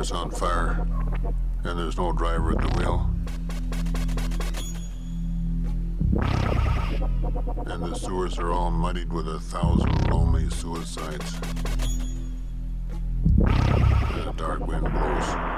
car's on fire, and there's no driver at the wheel. And the sewers are all muddied with a thousand lonely suicides. And a dark wind blows.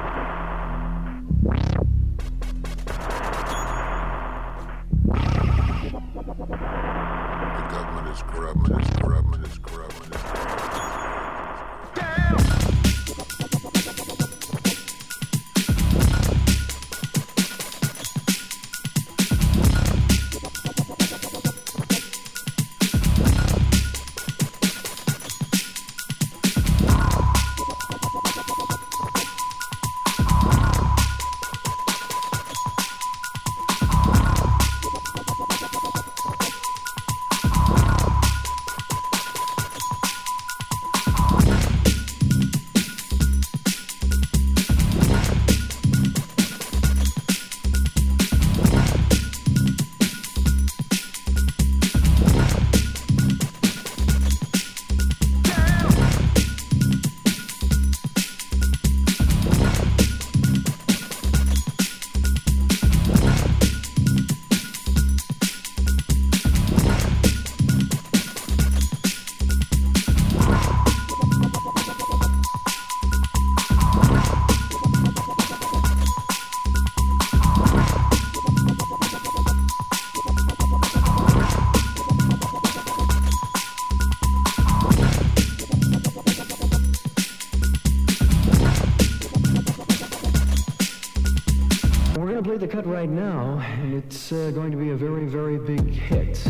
The cut right now, and it's uh, going to be a very, very big hit.